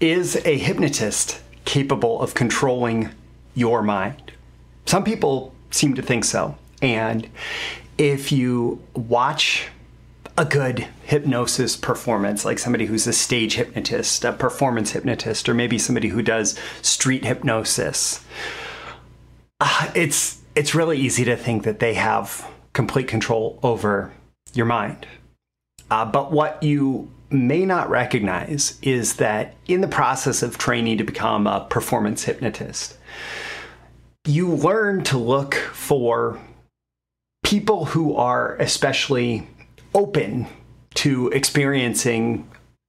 Is a hypnotist capable of controlling your mind? Some people seem to think so. And if you watch a good hypnosis performance, like somebody who's a stage hypnotist, a performance hypnotist, or maybe somebody who does street hypnosis, uh, it's it's really easy to think that they have complete control over your mind. Uh, but what you may not recognize is that in the process of training to become a performance hypnotist, you learn to look for people who are especially open to experiencing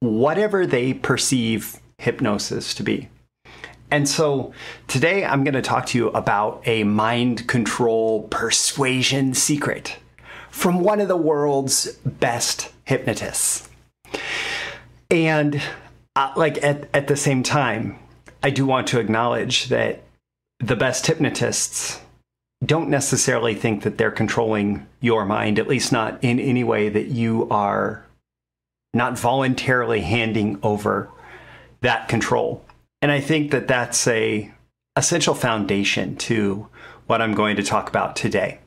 whatever they perceive hypnosis to be. And so today I'm going to talk to you about a mind control persuasion secret from one of the world's best hypnotists. And uh, like at, at the same time, I do want to acknowledge that the best hypnotists don't necessarily think that they're controlling your mind, at least not in any way that you are not voluntarily handing over that control. And I think that that's a essential foundation to what I'm going to talk about today.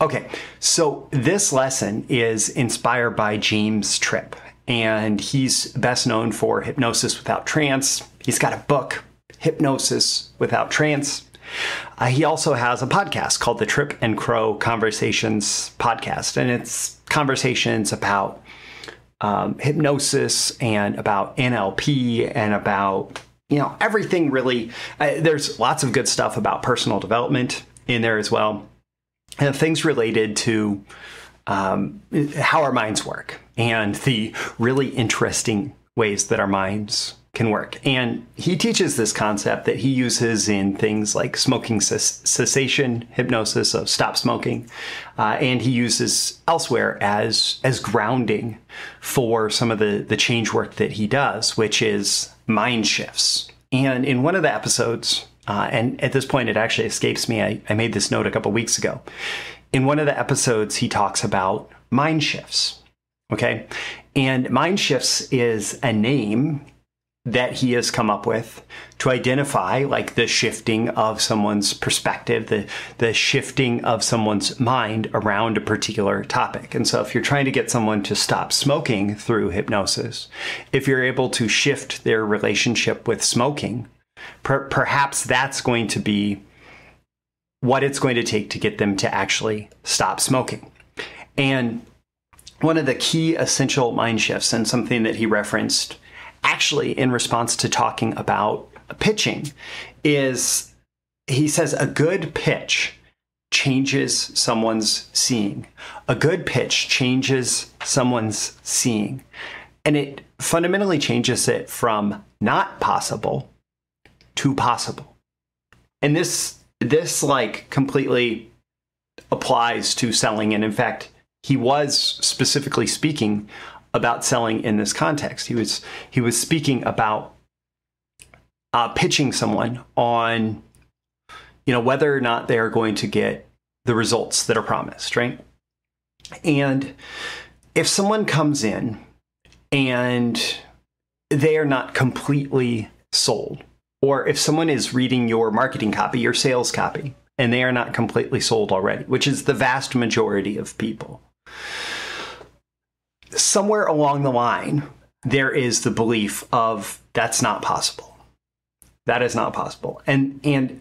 Okay, so this lesson is inspired by James Tripp, and he's best known for Hypnosis Without Trance. He's got a book, Hypnosis Without Trance. Uh, he also has a podcast called the Tripp and Crow Conversations Podcast, and it's conversations about um, hypnosis and about NLP and about you know everything really. Uh, there's lots of good stuff about personal development in there as well, and things related to um, how our minds work and the really interesting ways that our minds can work. And he teaches this concept that he uses in things like smoking cessation hypnosis of stop smoking, uh, and he uses elsewhere as as grounding for some of the the change work that he does, which is mind shifts. And in one of the episodes, uh, and at this point it actually escapes me, I, I made this note a couple weeks ago. In one of the episodes, he talks about mind shifts. Okay. And mind shifts is a name that he has come up with to identify like the shifting of someone's perspective, the the shifting of someone's mind around a particular topic. And so if you're trying to get someone to stop smoking through hypnosis, if you're able to shift their relationship with smoking, per- perhaps that's going to be what it's going to take to get them to actually stop smoking. And one of the key essential mind shifts and something that he referenced actually in response to talking about pitching is he says a good pitch changes someone's seeing. A good pitch changes someone's seeing. And it fundamentally changes it from not possible to possible. And this this like completely applies to selling and in fact he was specifically speaking about selling in this context. He was he was speaking about uh, pitching someone on you know whether or not they are going to get the results that are promised, right? And if someone comes in and they are not completely sold, or if someone is reading your marketing copy, your sales copy, and they are not completely sold already, which is the vast majority of people, somewhere along the line, there is the belief of that's not possible. That is not possible. And and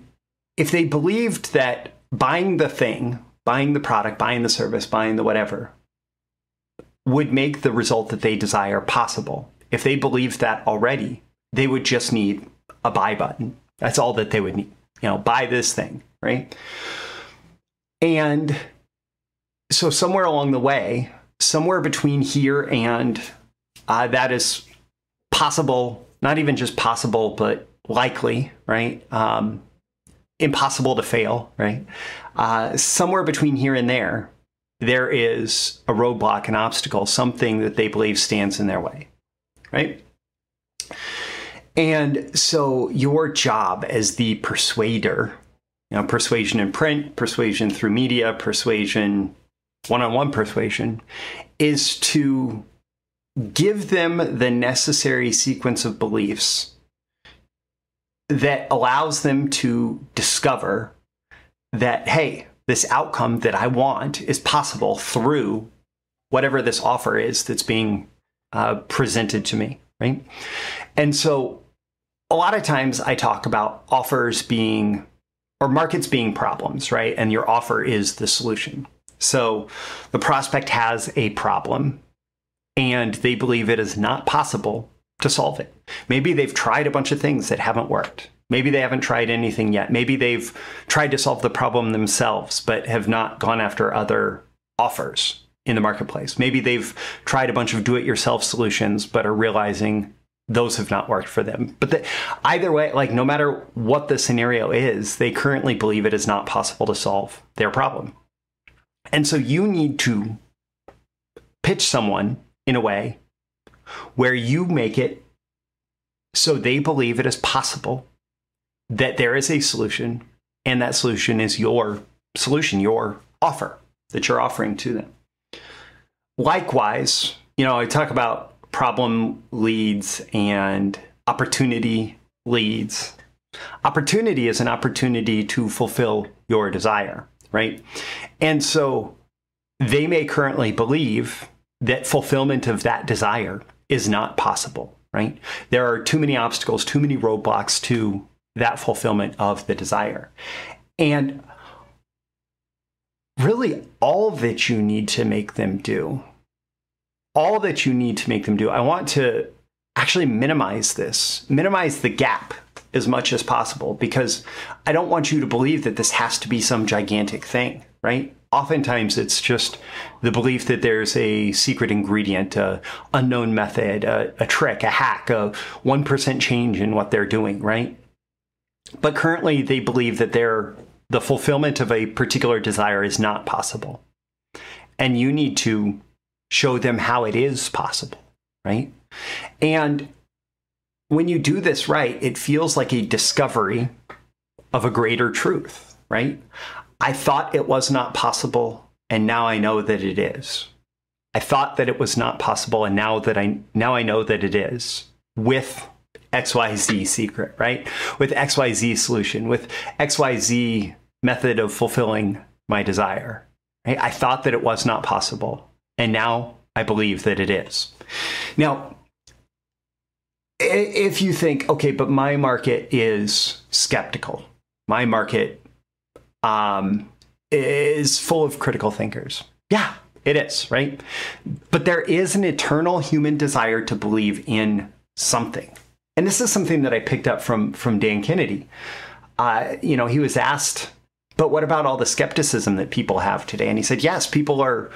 if they believed that buying the thing, buying the product, buying the service, buying the whatever would make the result that they desire possible. If they believed that already, they would just need a buy button. That's all that they would need. You know, buy this thing, right? And so somewhere along the way, somewhere between here and uh, that is possible, not even just possible, but likely, right? Um, impossible to fail, right? Uh, somewhere between here and there, there is a roadblock, an obstacle, something that they believe stands in their way, right? And so your job as the persuader, you know, persuasion in print, persuasion through media, persuasion one on one persuasion is to give them the necessary sequence of beliefs that allows them to discover that, hey, this outcome that I want is possible through whatever this offer is that's being uh, presented to me, right? And so a lot of times I talk about offers being or markets being problems, right? And your offer is the solution. So the prospect has a problem and they believe it is not possible to solve it. Maybe they've tried a bunch of things that haven't worked. Maybe they haven't tried anything yet. Maybe they've tried to solve the problem themselves, but have not gone after other offers in the marketplace. Maybe they've tried a bunch of do it yourself solutions, but are realizing those have not worked for them. But the, either way, like no matter what the scenario is, they currently believe it is not possible to solve their problem. And so you need to pitch someone in a way where you make it so they believe it is possible that there is a solution and that solution is your solution, your offer that you're offering to them. Likewise, you know, I talk about problem leads and opportunity leads. Opportunity is an opportunity to fulfill your desire, right? And so they may currently believe that fulfillment of that desire is not possible, right? There are too many obstacles, too many roadblocks to that fulfillment of the desire. And really, all that you need to make them do all that you need to make them do. I want to actually minimize this, minimize the gap as much as possible because I don't want you to believe that this has to be some gigantic thing, right? Oftentimes it's just the belief that there's a secret ingredient, a unknown method, a, a trick, a hack, a 1% change in what they're doing, right? But currently they believe that they're, the fulfillment of a particular desire is not possible. And you need to show them how it is possible, right? And when you do this right, it feels like a discovery of a greater truth, right? I thought it was not possible, and now I know that it is. I thought that it was not possible, and now that I now I know that it is with XYZ secret, right? With XYZ solution, with XYZ method of fulfilling my desire. Right? I thought that it was not possible. And now I believe that it is. Now, if you think, okay, but my market is skeptical, my market um, is full of critical thinkers. Yeah, it is, right? But there is an eternal human desire to believe in something. And this is something that I picked up from, from Dan Kennedy. Uh, you know, he was asked, but what about all the skepticism that people have today? And he said, yes, people are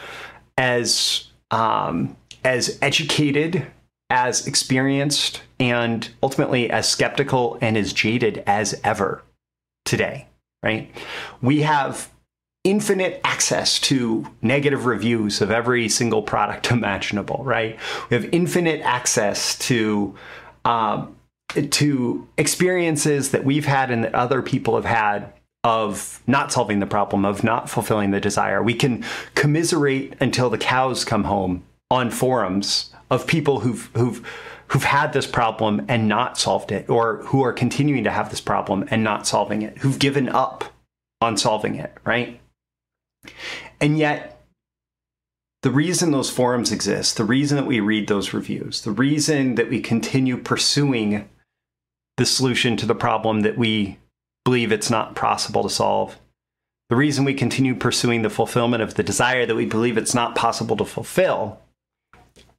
as um, as educated, as experienced, and ultimately as skeptical and as jaded as ever today. Right? We have infinite access to negative reviews of every single product imaginable. Right? We have infinite access to um, to experiences that we've had and that other people have had of not solving the problem, of not fulfilling the desire. We can commiserate until the cows come home on forums of people who've who've who've had this problem and not solved it, or who are continuing to have this problem and not solving it, who've given up on solving it, right? And yet, the reason those forums exist, the reason that we read those reviews, the reason that we continue pursuing the solution to the problem that we believe it's not possible to solve. The reason we continue pursuing the fulfillment of the desire that we believe it's not possible to fulfill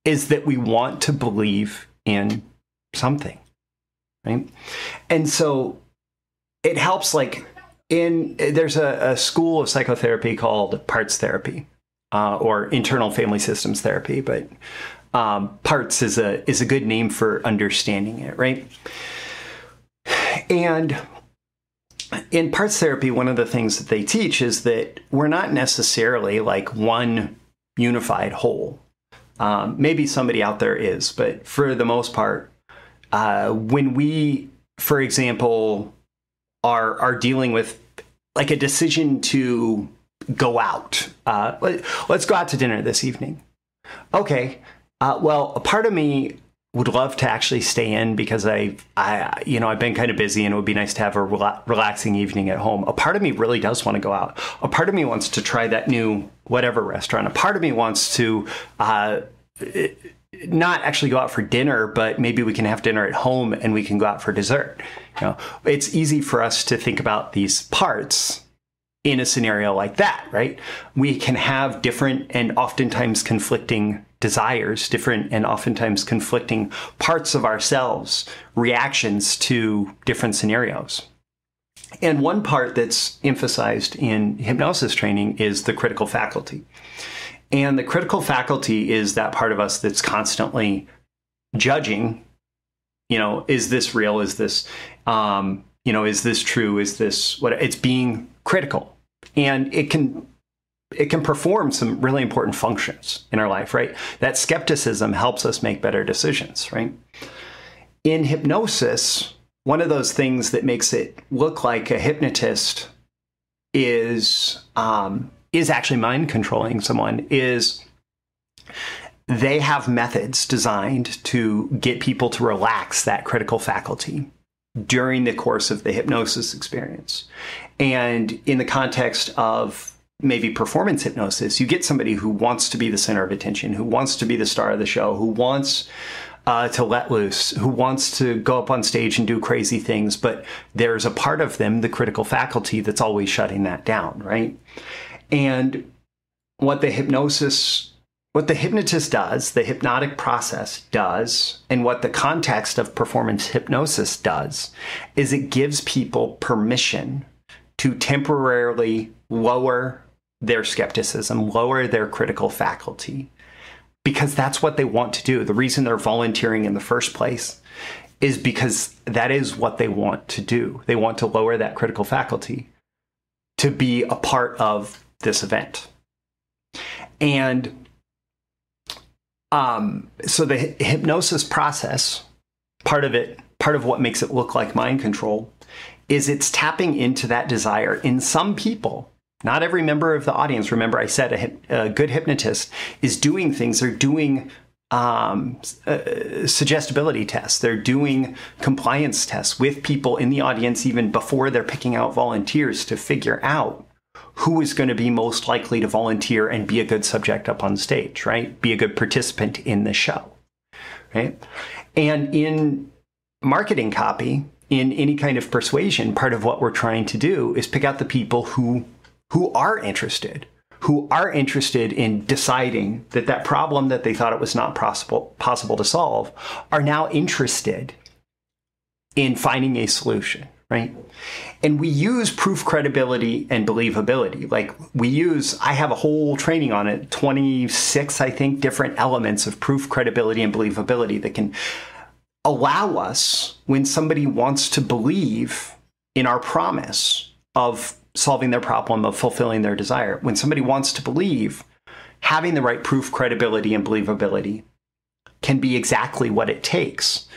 is that we want to believe in something, right? And so it helps, like, in there's a, a school of psychotherapy called parts therapy uh, or internal family systems therapy, but um, parts is a is a good name for understanding it, right? And in parts therapy, one of the things that they teach is that we're not necessarily like one unified whole. Um, maybe somebody out there is, but for the most part, uh, when we, for example, are are dealing with like a decision to go out, uh, let, us go out to dinner this evening. Okay, uh, well, a part of me would love to actually stay in because I, I, you know, I've been kind of busy and it would be nice to have a rela- relaxing evening at home. A part of me really does want to go out. A part of me wants to try that new whatever restaurant. A part of me wants to, uh, not actually go out for dinner, but maybe we can have dinner at home and we can go out for dessert. You know, it's easy for us to think about these parts in a scenario like that, right? We can have different and oftentimes conflicting desires, different and oftentimes conflicting parts of ourselves, reactions to different scenarios. And one part that's emphasized in hypnosis training is the critical faculty. And the critical faculty is that part of us that's constantly judging, you know, is this real? Is this, um, you know, is this true? Is this what it's being critical? And it can it can perform some really important functions in our life, right? That skepticism helps us make better decisions, right? In hypnosis, one of those things that makes it look like a hypnotist is um, is actually mind controlling someone is they have methods designed to get people to relax that critical faculty during the course of the hypnosis experience. And in the context of maybe performance hypnosis, you get somebody who wants to be the center of attention, who wants to be the star of the show, who wants uh, to let loose, who wants to go up on stage and do crazy things, but there's a part of them, the critical faculty, that's always shutting that down, right? And what the hypnosis what the hypnotist does, the hypnotic process does, and what the context of performance hypnosis does, is it gives people permission to temporarily lower their skepticism, lower their critical faculty, because that's what they want to do. The reason they're volunteering in the first place is because that is what they want to do. They want to lower that critical faculty to be a part of this event. And um, so the hypnosis process, part of it, part of what makes it look like mind control, is it's tapping into that desire in some people. Not every member of the audience, remember I said a, a good hypnotist is doing things, they're doing um, uh, suggestibility tests, they're doing compliance tests with people in the audience even before they're picking out volunteers to figure out who is going to be most likely to volunteer and be a good subject up on stage, right? Be a good participant in the show, right? And in marketing copy, in any kind of persuasion, part of what we're trying to do is pick out the people who who are interested, who are interested in deciding that that problem that they thought it was not possible possible to solve are now interested in finding a solution, right? And we use proof credibility and believability. Like we use, I have a whole training on it, 26, I think, different elements of proof credibility and believability that can allow us when somebody wants to believe in our promise of solving their problem, of fulfilling their desire. When somebody wants to believe, having the right proof, credibility, and believability can be exactly what it takes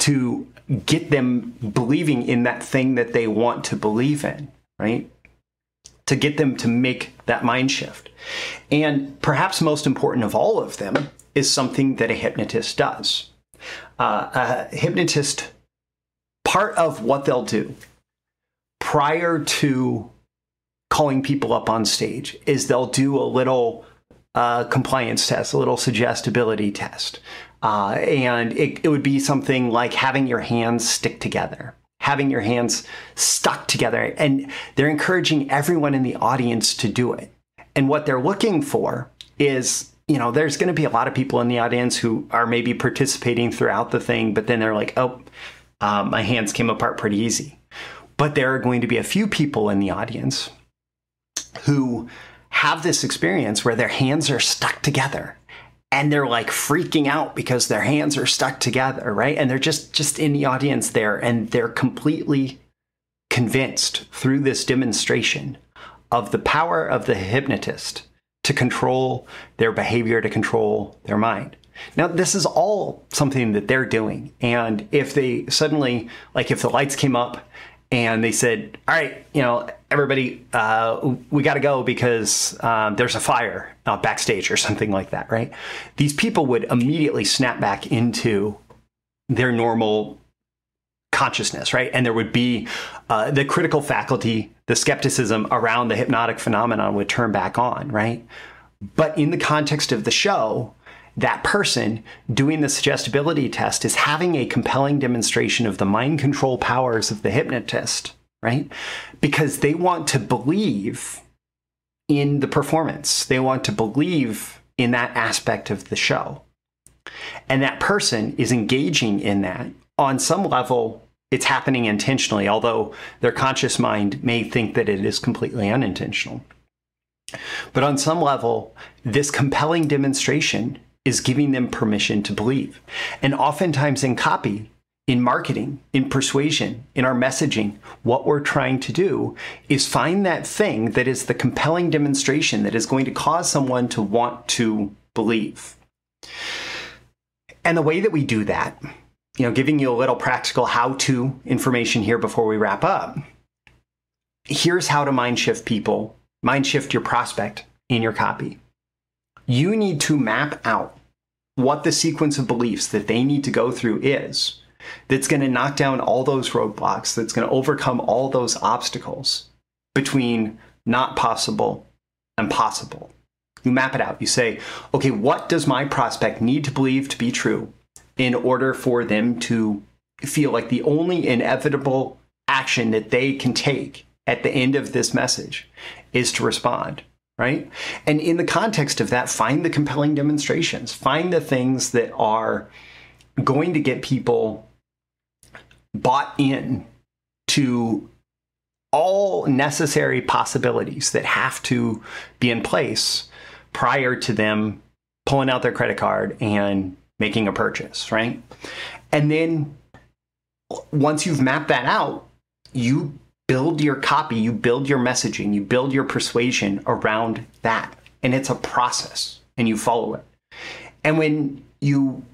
to get them believing in that thing that they want to believe in, right? To get them to make that mind shift. And perhaps most important of all of them is something that a hypnotist does. Uh, a hypnotist, part of what they'll do prior to calling people up on stage is they'll do a little uh, compliance test, a little suggestibility test. Uh, and it, it would be something like having your hands stick together, having your hands stuck together. And they're encouraging everyone in the audience to do it. And what they're looking for is you know, there's going to be a lot of people in the audience who are maybe participating throughout the thing, but then they're like, oh, um, my hands came apart pretty easy. But there are going to be a few people in the audience who have this experience where their hands are stuck together and they're like freaking out because their hands are stuck together right? And they're just just in the audience there and they're completely convinced through this demonstration of the power of the hypnotist to control their behavior to control their mind. Now this is all something that they're doing and if they suddenly like if the lights came up and they said, "All right, you know, everybody, uh, we got to go because um, there's a fire uh, backstage or something like that." Right? These people would immediately snap back into their normal consciousness, right? And there would be uh, the critical faculty, the skepticism around the hypnotic phenomenon would turn back on, right? But in the context of the show, that person doing the suggestibility test is having a compelling demonstration of the mind control powers of the hypnotist, right? Because they want to believe in the performance, they want to believe in that aspect of the show. And that person is engaging in that on some level. It's happening intentionally, although their conscious mind may think that it is completely unintentional. But on some level, this compelling demonstration is giving them permission to believe. And oftentimes in copy, in marketing, in persuasion, in our messaging, what we're trying to do is find that thing that is the compelling demonstration that is going to cause someone to want to believe. And the way that we do that, you know, giving you a little practical how to information here before we wrap up. Here's how to mind shift people, mind shift your prospect in your copy you need to map out what the sequence of beliefs that they need to go through is that's going to knock down all those roadblocks, that's going to overcome all those obstacles between not possible and possible. You map it out. You say, okay, what does my prospect need to believe to be true in order for them to feel like the only inevitable action that they can take at the end of this message is to respond? Right? And in the context of that, find the compelling demonstrations, find the things that are going to get people bought in to all necessary possibilities that have to be in place prior to them pulling out their credit card and making a purchase, right? And then once you've mapped that out, you build your copy, you build your messaging, you build your persuasion around that. And it's a process and you follow it. And when you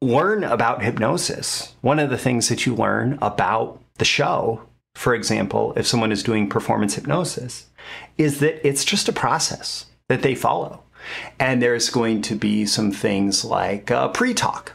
learn about hypnosis, one of the things that you learn about the show, for example, if someone is doing performance hypnosis, is that it's just a process that they follow. And there's going to be some things like uh, pre talk,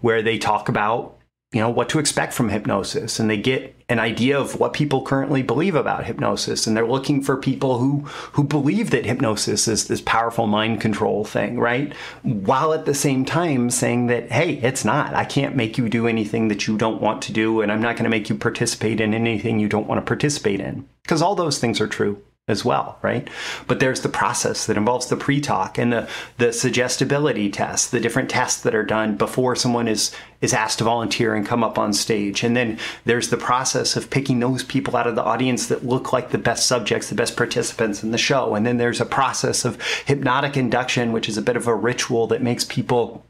where they talk about you know what to expect from hypnosis. And they get an idea of what people currently believe about hypnosis. And they're looking for people who who believe that hypnosis is this powerful mind control thing right? While at the same time saying that hey it's not. I can't make you do anything that you don't want to do. And i'm not going to make you participate in anything you don't want to participate in. Because all those things are true as well, right? But there's the process that involves the pre-talk and the the suggestibility test, the different tests that are done before someone is is asked to volunteer and come up on stage. And then there's the process of picking those people out of the audience that look like the best subjects, the best participants in the show. And then there's a process of hypnotic induction, which is a bit of a ritual that makes people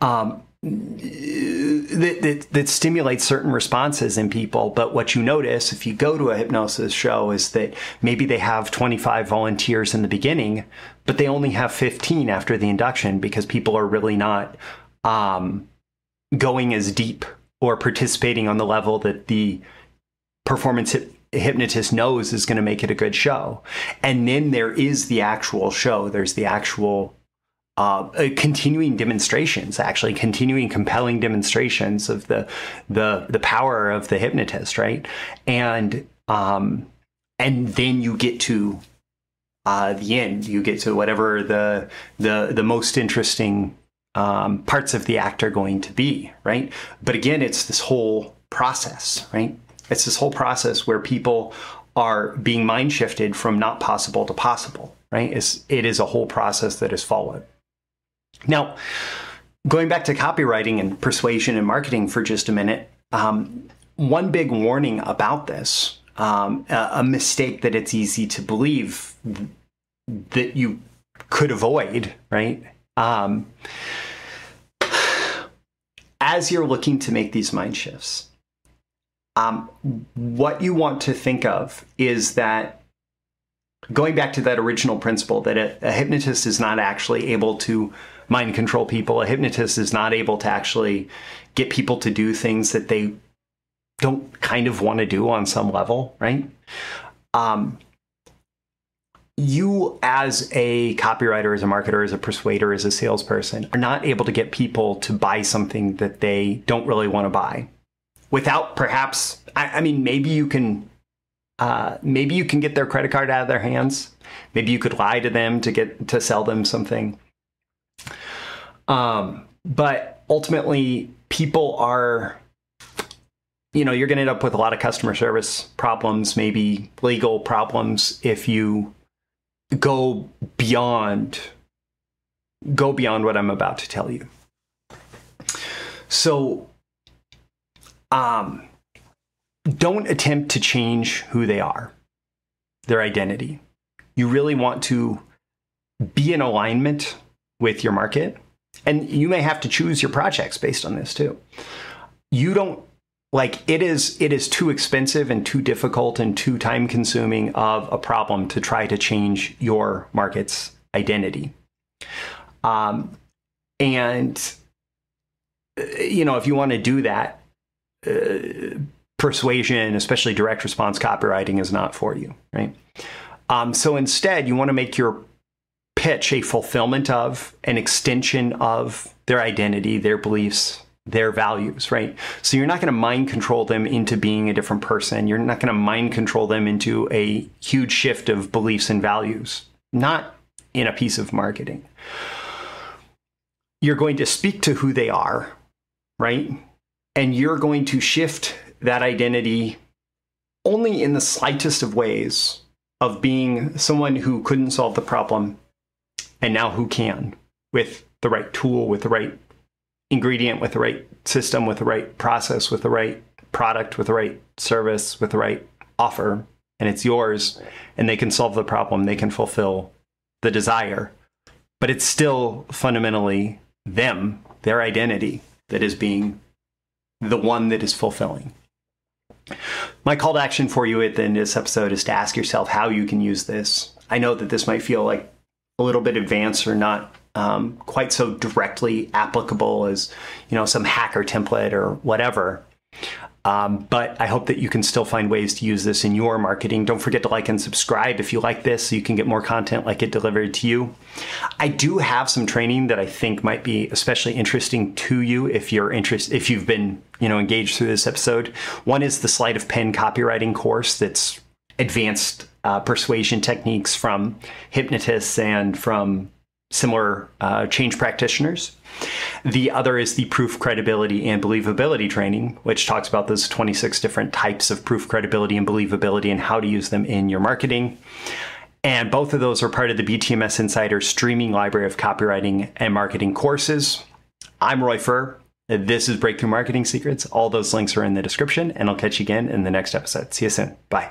um, that, that, that, stimulates certain responses in people. But what you notice if you go to a hypnosis show is that maybe they have 25 volunteers in the beginning, but they only have 15 after the induction because people are really not um, going as deep or participating on the level that the performance hypnotist knows is going to make it a good show. And then there is the actual show. There's the actual uh, uh, continuing demonstrations, actually continuing compelling demonstrations of the the the power of the hypnotist, right? And um, and then you get to uh, the end. You get to whatever the the the most interesting um, parts of the act are going to be, right? But again, it's this whole process, right? It's this whole process where people are being mind shifted from not possible to possible, right? It's, it is a whole process that is followed. Now, going back to copywriting and persuasion and marketing for just a minute, um, one big warning about this, um, a, a mistake that it's easy to believe that you could avoid, right? Um, as you're looking to make these mind shifts, um, what you want to think of is that going back to that original principle that a, a hypnotist is not actually able to mind control people. A hypnotist is not able to actually get people to do things that they don't kind of want to do on some level, right? Um, you as a copywriter, as a marketer, as a persuader, as a salesperson are not able to get people to buy something that they don't really want to buy without perhaps, I, I mean, maybe you can, uh, maybe you can get their credit card out of their hands. Maybe you could lie to them to get to sell them something. Um, but ultimately, people are you know you're going to end up with a lot of customer service problems maybe legal problems if you go beyond go beyond what I'm about to tell you. So um don't attempt to change who they are, their identity. You really want to be in alignment with your market. And you may have to choose your projects based on this too. You don't like it is it is too expensive and too difficult and too time consuming of a problem to try to change your market's identity um, and you know if you want to do that uh, persuasion especially direct response copywriting is not for you right um, so instead you want to make your pitch a fulfillment of an extension of their identity their beliefs their values, right? So you're not going to mind control them into being a different person. You're not going to mind control them into a huge shift of beliefs and values, not in a piece of marketing. You're going to speak to who they are, right? And you're going to shift that identity only in the slightest of ways of being someone who couldn't solve the problem and now who can with the right tool, with the right ingredient with the right system, with the right process, with the right product, with the right service, with the right offer, and it's yours, and they can solve the problem, they can fulfill the desire. But it's still fundamentally them, their identity, that is being the one that is fulfilling. My call to action for you at the end of this episode is to ask yourself how you can use this. I know that this might feel like a little bit advanced or not um, quite so directly applicable as you know some hacker template or whatever. Um, but I hope that you can still find ways to use this in your marketing. Don't forget to like and subscribe if you like this so you can get more content like it delivered to you. I do have some training that I think might be especially interesting to you if you're interested if you've been, you know, engaged through this episode. One is the sleight of pen copywriting course that's advanced uh, persuasion techniques from hypnotists and from similar uh, change practitioners. The other is the proof credibility and believability training, which talks about those 26 different types of proof credibility and believability and how to use them in your marketing. And both of those are part of the BTMS Insider streaming library of copywriting and marketing courses. I'm Roy Furr. This is Breakthrough Marketing Secrets. All those links are in the description, and I'll catch you again in the next episode. See you soon. Bye.